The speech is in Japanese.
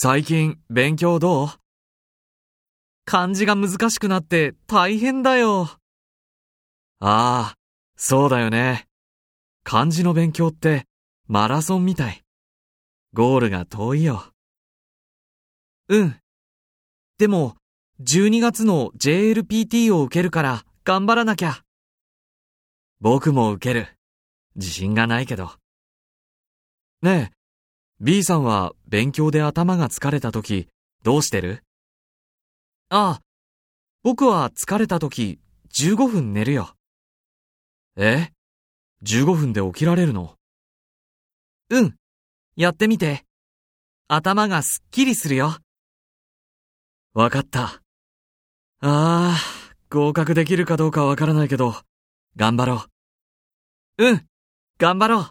最近勉強どう？漢字が難しくなって大変だよ。ああ、そうだよね。漢字の勉強ってマラソンみたい。ゴールが遠いよ。うん。でも、12月の JLPT を受けるから頑張らなきゃ。僕も受ける。自信がないけど。ねえ、B さんは勉強で頭が疲れた時どうしてる？ああ、僕は疲れた時15分寝るよ。え ?15 分で起きられるの？うん。やってみて。頭がすっきりするよ。わかった。ああ、合格できるかどうかわからないけど、頑張ろう。うん、頑張ろう。